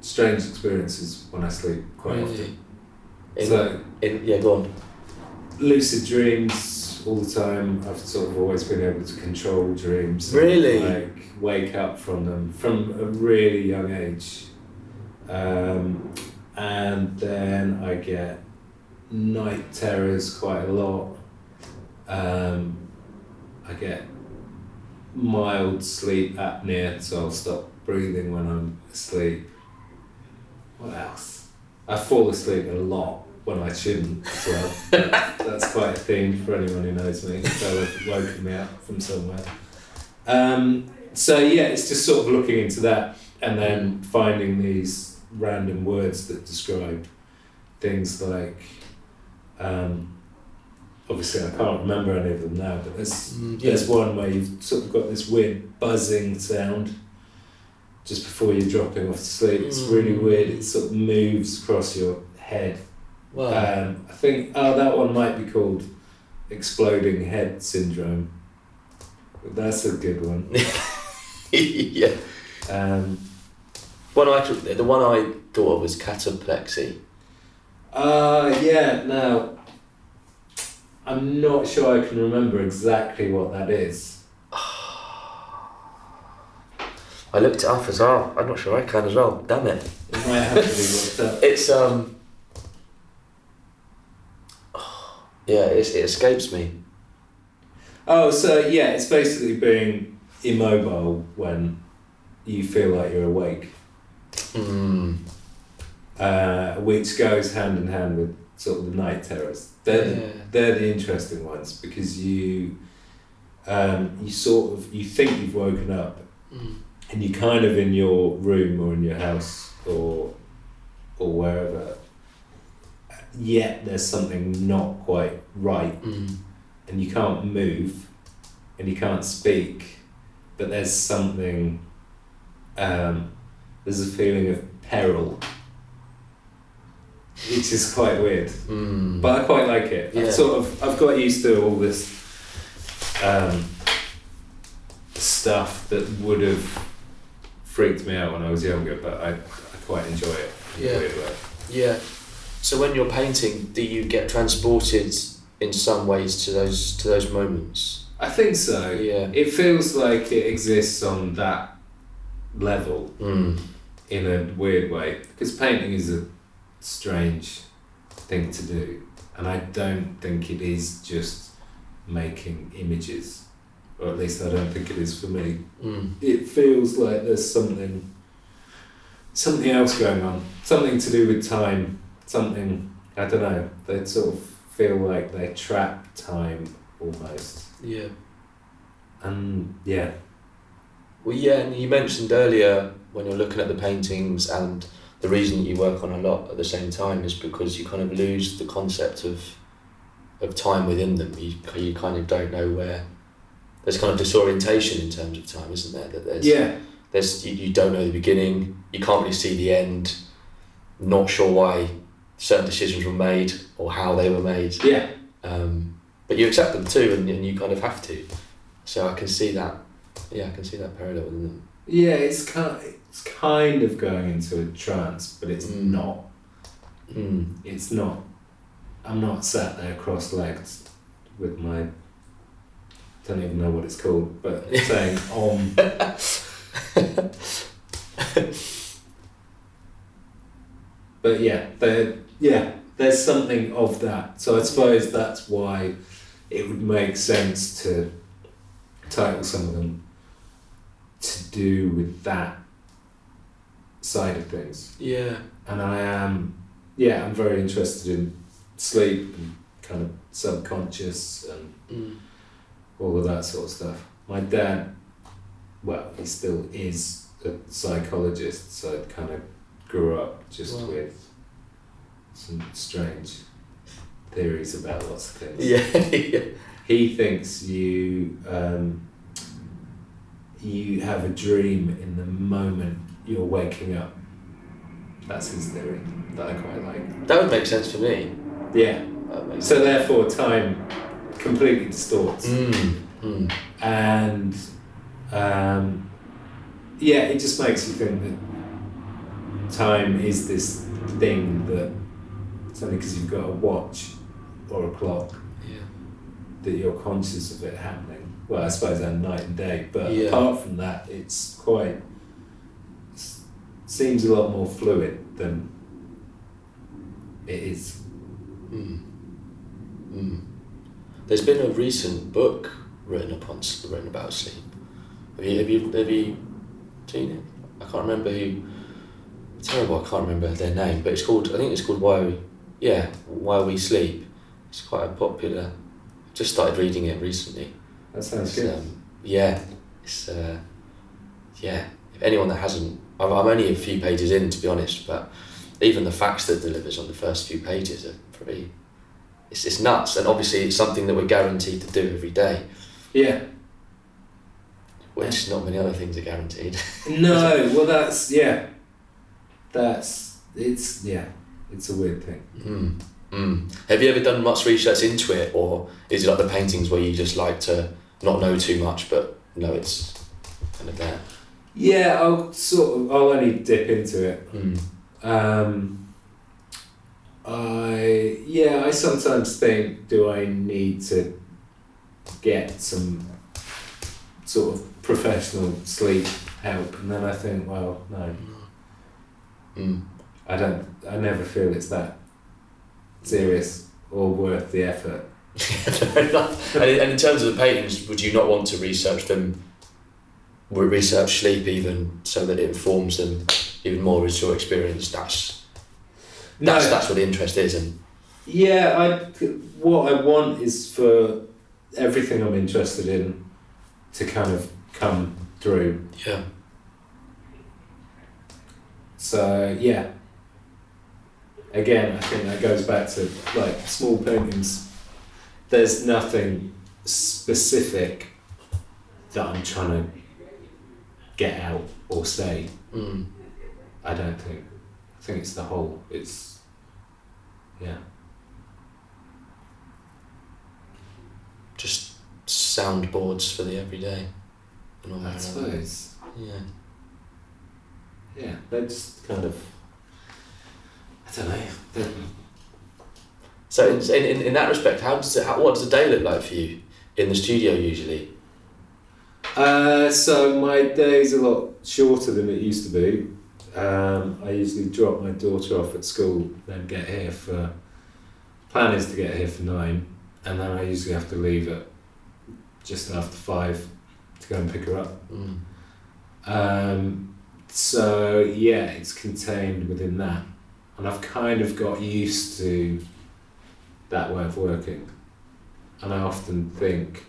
strange experiences when I sleep quite often.
Really? In,
So
in, yeah, go on.
lucid dreams all the time. I've sort of always been able to control dreams.
Really?
Like wake up from them from a really young age. Um, and then I get night terrors quite a lot. Um, I get mild sleep apnea, so I'll stop breathing when I'm asleep. What else? I fall asleep a lot when I shouldn't as well. That's quite a thing for anyone who knows me. So have woken me up from somewhere. Um, so yeah, it's just sort of looking into that and then finding these random words that describe things like. Um, obviously, I can't remember any of them now, but there's
Mm, yeah.
there's one where you've sort of got this weird buzzing sound just before you're dropping off to sleep. It's really
Mm.
weird. It sort of moves across your head.
Wow.
Um, I think oh that one might be called exploding head syndrome. That's a good one.
yeah.
Um,
One I the one I thought of was cataplexy.
uh, yeah. Now, I'm not sure I can remember exactly what that is.
I looked it up as well. I'm not sure I can as well. Damn it.
It might have to be looked up.
It's um. Yeah, it's, it escapes me.
Oh, so yeah, it's basically being immobile when you feel like you're awake.
Mm.
uh, which goes hand in hand with sort of the night terrors. They're the,
Yeah.
they're the interesting ones because you um, you sort of you think you've woken up
Mm.
and you're kind of in your room or in your house or or wherever. Yet there's something not quite right,
Mm.
and you can't move, and you can't speak, but there's something. Um, there's a feeling of peril, which is quite weird.
Mm.
But I quite like it.
Yeah.
I've sort of I've got used to all this um, stuff that would have freaked me out when I was younger, but I, I quite enjoy it. in a
Yeah.
weird way.
Yeah. So when you're painting, do you get transported in some ways to those to those moments?
I think so.
Yeah.
It feels like it exists on that level
Mm.
in a weird way because painting is a strange thing to do, and I don't think it is just making images, or at least I don't think it is for me.
Mm.
it feels like there's something something else going on something to do with time something i don't know they sort of feel like they trap time almost
Yeah.
and yeah
Well, yeah, and you mentioned earlier when you're looking at the paintings, and the reason that you work on a lot at the same time is because you kind of lose the concept of of time within them. You you kind of don't know where. There's kind of disorientation in terms of time, isn't there? That there's
yeah
there's you, you don't know the beginning. You can't really see the end. Not sure why certain decisions were made or how they were made.
yeah
Um, but you accept them too, and, and you kind of have to. So I can see that. Yeah, I can see that parallel within them.
Yeah, it's kind it's kind of going into a trance, but it's
Mm.
not.
Mm.
It's not. I'm not sat there cross-legged with my. Don't even know what it's called, but saying om. but yeah, there. Yeah, there's something of that. So I suppose that's why it would make sense to title some of them to do with that side of things.
Yeah.
And I am, yeah, I'm very interested in sleep and kind of subconscious and
Mm.
all of that sort of stuff. My dad, well, he still is a psychologist, so I kind of grew up just
Wow.
with some strange theories about lots of things.
Yeah.
He thinks you um, you have a dream in the moment you're waking up. That's his theory that I quite like.
That would make sense for me.
Yeah. So therefore, time completely distorts,
Mm. Mm.
and um, yeah, it just makes you think that time is this thing that only because you've got a watch or a clock
Yeah.
that you're conscious of it happening. Well, I suppose they're night and day, but
Yeah.
apart from that, it's quite s- seems a lot more fluid than it is.
Mm. Mm. There's been a recent book written upon written about sleep. Have you have you have you seen it? I can't remember who. Terrible, I can't remember their name, but it's called. I think it's called Why We. Yeah, Why We Sleep. It's quite a popular. Just started reading it recently.
That sounds
It's,
good.
um, yeah, it's uh, yeah. If anyone that hasn't, I'm, I'm only a few pages in to be honest, but even the facts that it delivers on the first few pages are pretty. It's it's nuts, and obviously it's something that we're guaranteed to do every day,
Yeah.
which not many other things are guaranteed.
No, well, that's yeah. That's it's yeah. It's a weird thing.
Mm. Mm. Have you ever done much research into it, or is it like the paintings where you just like to not know too much, but know it's kind of there?
Yeah, I'll sort of. I'll only dip into it.
Mm.
Um, I yeah. I sometimes think, do I need to get some sort of professional sleep help? And then I think, well, no.
Mm.
I don't. I never feel it's that serious or worth the effort.
And in, and in terms of the paintings, would you not want to research them, re- research sleep even, so that it informs them even more as your experience? That's that's, that's what the interest is, and
Yeah, I. What I want is for everything I'm interested in to kind of come through.
yeah,
So yeah. Again, I think that goes back to like small paintings. There's nothing specific that I'm trying to get out or say.
mm.
I don't think. I think it's the whole. It's yeah.
just soundboards for the everyday. in one way
I suppose.
Yeah.
Yeah, they're kind of. I don't know.
So in, in, in that respect, how does it? How, what does a day look like for you in the studio usually?
Uh, so my day's a lot shorter than it used to be. Um, I usually drop my daughter off at school, then get here for. Plan is to get here for nine, and then I usually have to leave at just after five to go and pick her up.
Mm.
Um, so yeah, it's contained within that, and I've kind of got used to that way of working, and I often think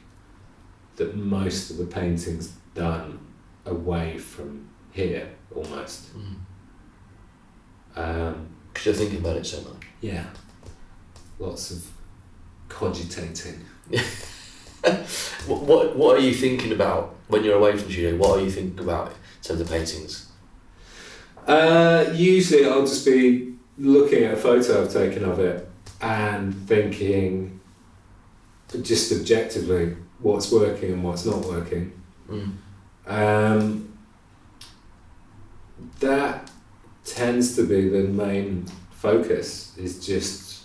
that most of the paintings done away from here almost.
Mm.
Um,
Because you're thinking about it so much.
yeah, lots of cogitating.
What, what What are you thinking about when you're away from the studio? What are you thinking about in terms of paintings?
Uh, usually, I'll just be looking at a photo I've taken of it and thinking, just objectively, what's working and what's not working.
Mm.
Um, that tends to be the main focus. Is just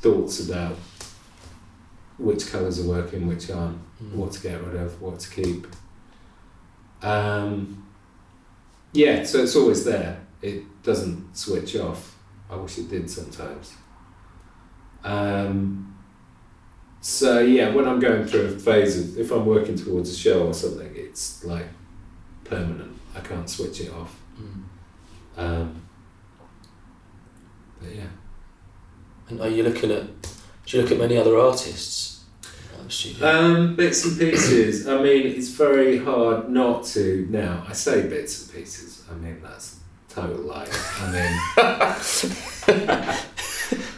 thoughts about which colours are working, which aren't,
Mm.
what to get rid of, what to keep. Um, yeah, so it's always there. It doesn't switch off. I wish it did sometimes. Um, so yeah, when I'm going through a phase of if I'm working towards a show or something, it's like permanent. I can't switch it off.
Mm.
Um, but yeah.
And are you looking at? Do you look at many other artists? at the studio?
Um, bits and pieces. I mean, it's very hard not to now. I say bits and pieces. I mean that's total lie. I mean,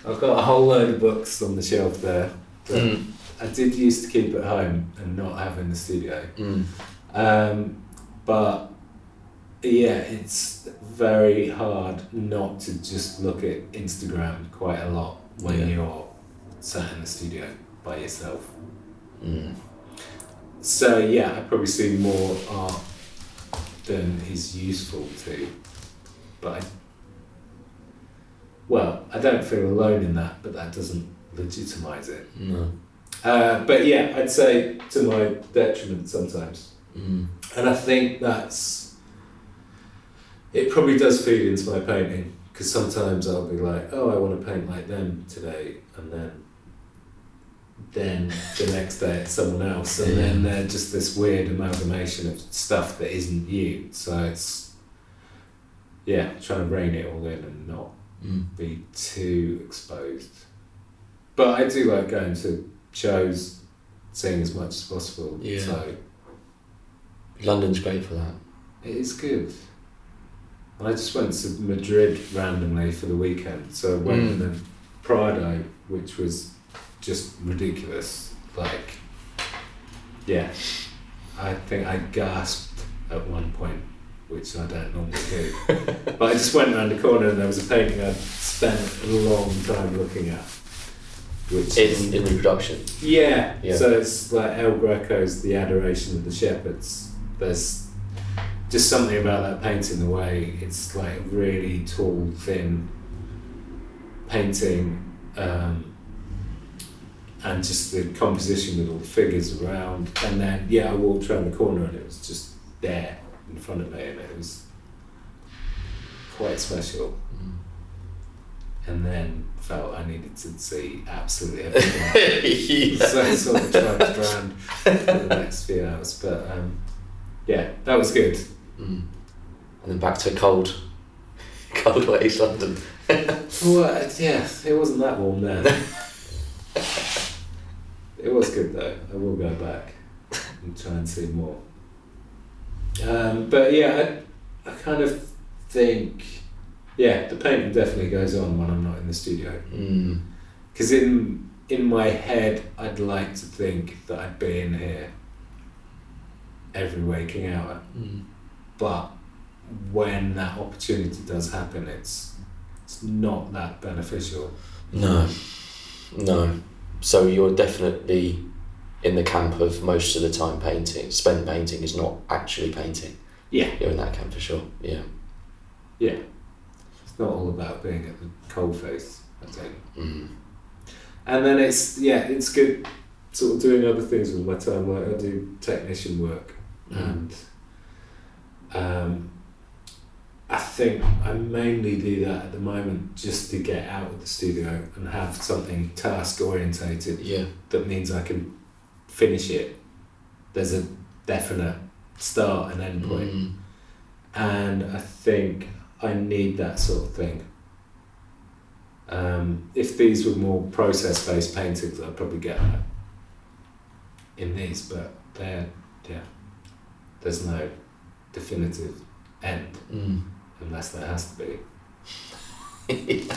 I've got a whole load of books on the shelf there. That
Mm.
I did used to keep at home and not have in the studio.
Mm.
Um, but yeah, it's very hard not to just look at Instagram quite a lot when
Yeah.
you're sat in the studio by yourself.
Mm.
So yeah, I probably see more art than is useful to, but I, well, I don't feel alone in that, but that doesn't legitimize it.
No.
Uh, but yeah, I'd say to my detriment sometimes.
Mm.
And I think that's it probably does feed into my painting because sometimes I'll be like, oh, I want to paint like them today, and then then the next day it's someone else, and then they're just this weird amalgamation of stuff that isn't you. So it's yeah, trying to rein it all in and not
Mm.
be too exposed. But I do like going to shows, seeing as much as possible.
Yeah.
So
London's great for that.
it is good. And I just went to Madrid randomly for the weekend. So I went
Mm.
the Prado, which was just ridiculous. Like, yeah. I think I gasped at one point, which I don't normally do. but I just went around the corner and there was a painting I'd spent a long time looking at. Which is
In in reproduction.
yeah.
Yeah.
So it's like El Greco's The Adoration of the Shepherds. There's just something about that painting, the way it's like a really tall, thin painting, um, and just the composition with all the figures around. And then, yeah, I walked around the corner and it was just there in front of me, and it was quite special.
Mm.
And then felt I needed to see absolutely everything.
yeah.
so I sort of trudged around for the next few hours. But um, yeah, that was good.
Mm. And then back to cold, cold East London.
Well, yeah, it wasn't that warm then. it was good though. I will go back and try and see more. Um, but yeah, I, I kind of think, yeah, the painting definitely goes on when I'm not in the studio.
Mm.
Because in in my head, I'd like to think that I'd be in here every waking hour.
Mm.
but when that opportunity does happen, it's it's not that beneficial.
No, no. So you're definitely in the camp of most of the time painting. Spent painting is not actually painting.
Yeah,
You're in that camp for sure. Yeah.
yeah. It's not all about being at the cold face, I think.
Mm.
And then it's yeah, it's good sort of doing other things with my time. Like I do technician work,
Mm.
and um, I think I mainly do that at the moment just to get out of the studio and have something task orientated
Yeah.
that means I can finish it. There's a definite start and end point.
Mm.
and I think I need that sort of thing. Um, if these were more process based paintings, I'd probably get that in these, but they're, yeah, there's no definitive end
Mm.
unless there has to be.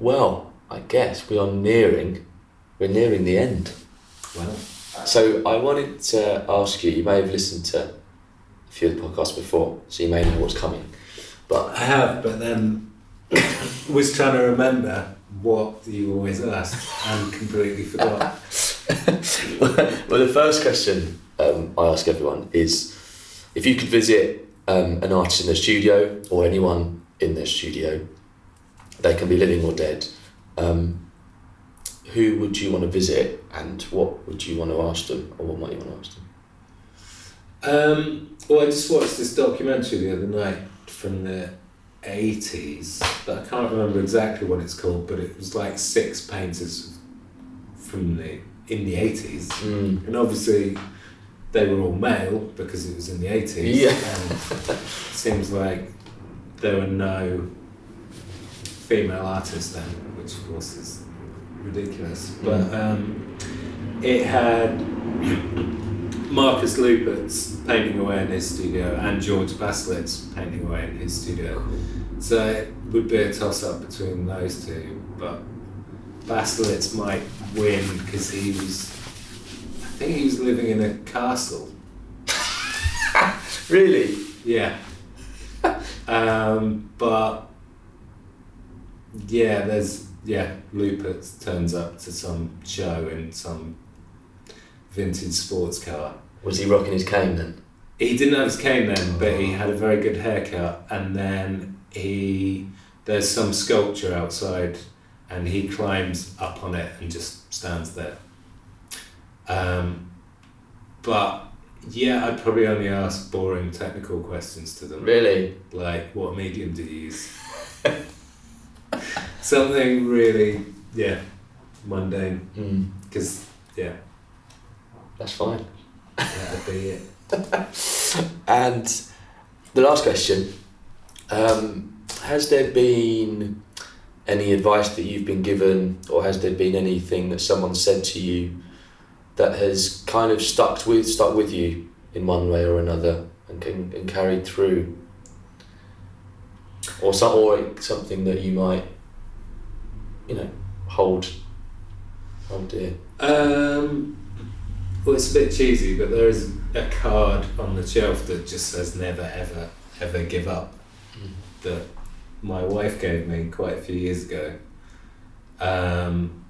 Well, I guess we are nearing, we're nearing the end.
Well,
So I wanted to ask you. You may have listened to a few of the podcasts before, so you may know what's coming. But
I have, but then was trying to remember what you always asked and completely forgot.
well, the first question um, I ask everyone is if you could visit um, an artist in their studio or anyone in their studio, they can be living or dead. Um, who would you want to visit, and what would you want to ask them, or what might you want to ask them?
Um, well, I just watched this documentary the other night from the 80s, but I can't remember exactly what it's called, but it was like six painters from the in the 80s.
Mm.
And obviously, they were all male because it was in the 80s.
Yeah.
And it seems like there were no female artist then, which of course is ridiculous. But
Mm.
um, it had Markus Lüpertz painting away in his studio and George Baselitz painting away in his studio. So it would be a toss up between those two, but Baselitz might win because he was, I think he was living in a castle.
Really?
Yeah. um, but yeah, there's yeah, Lüpertz turns up to some show in some vintage sports car.
Was he rocking his cane then?
He didn't have his cane then, but he had a very good haircut, and then he there's some sculpture outside, and he climbs up on it and just stands there. Um, but yeah, I'd probably only ask boring technical questions to them,
Really?
like what medium do you use? Something really, yeah, mundane.
Mm.
Because yeah,
That's fine.
that'd be it.
And the last question um, Has there been any advice that you've been given, or has there been anything that someone said to you that has kind of stuck with stuck with you in one way or another and, can, and carried through? Or, some, or something that you might, you know, hold, hold dear.
Um, well, it's a bit cheesy, but there is a card on the shelf that just says "Never, ever, ever give up." That my wife gave me quite a few years ago, um,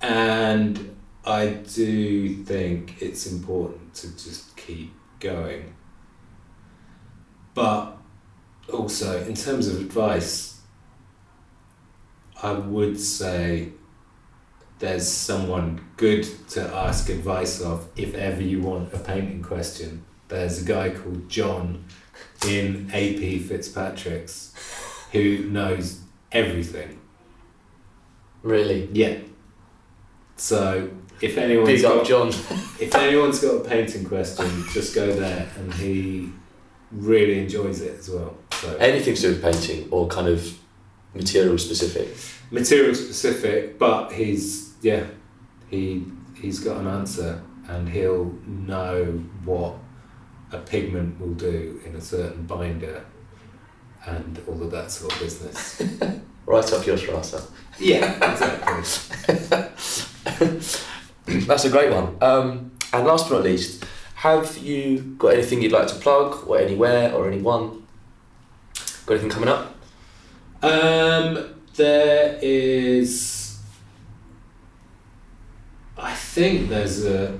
and I do think it's important to just keep going. But also, in terms of advice, I would say there's someone good to ask advice of if ever you want a painting question. There's a guy called John in AP Fitzpatrick's who knows everything.
Really?
Yeah. So if anyone's
Big
got,
John.
if anyone's got a painting question, just go there and he really enjoys it as well. So
Anything to do with painting or kind of material specific.
material specific, but he's yeah, he he's got an answer and he'll know what a pigment will do in a certain binder and all of that sort of business.
Right up your strata.
yeah, exactly.
That's a great one. Um, and last but not least, have you got anything you'd like to plug, or anywhere, or anyone? Got anything coming up?
Um, there is. I think there's a.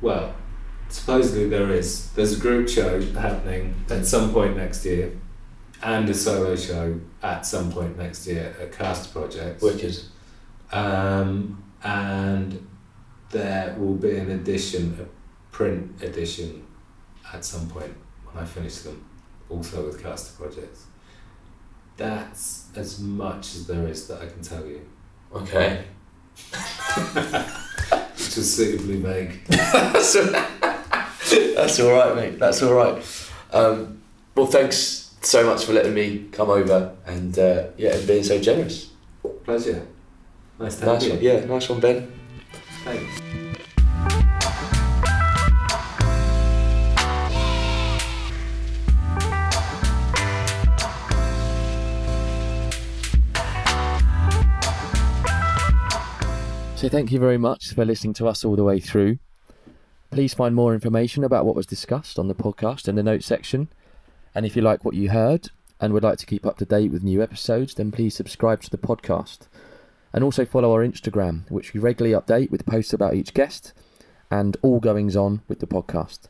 Well, supposedly there is. There's a group show happening at some point next year, and a solo show at some point next year at Castor Projects.
Wicked.
Um, and there will be an edition, print edition, at some point when I finish them, also with Castor Projects. That's as much as there is that I can tell you,
Okay.
which is suitably vague.
that's, all, that's all right, mate. That's all right. Um, well, thanks so much for letting me come over and uh, yeah, and being so generous.
Pleasure. Nice to have
Nice
you.
one. Yeah, nice one, Ben.
Thanks.
So thank you very much for listening to us all the way through. Please find more information about what was discussed on the podcast in the notes section. And if you like what you heard and would like to keep up to date with new episodes, then please subscribe to the podcast. And also follow our Instagram, which we regularly update with posts about each guest and all goings on with the podcast.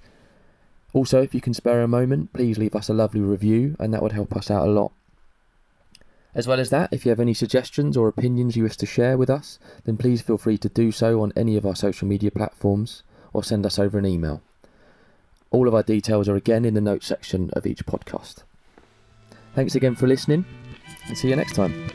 Also, if you can spare a moment, please leave us a lovely review, and that would help us out a lot. As well as that, if you have any suggestions or opinions you wish to share with us, then please feel free to do so on any of our social media platforms or send us over an email. All of our details are again in the notes section of each podcast. Thanks again for listening, and see you next time.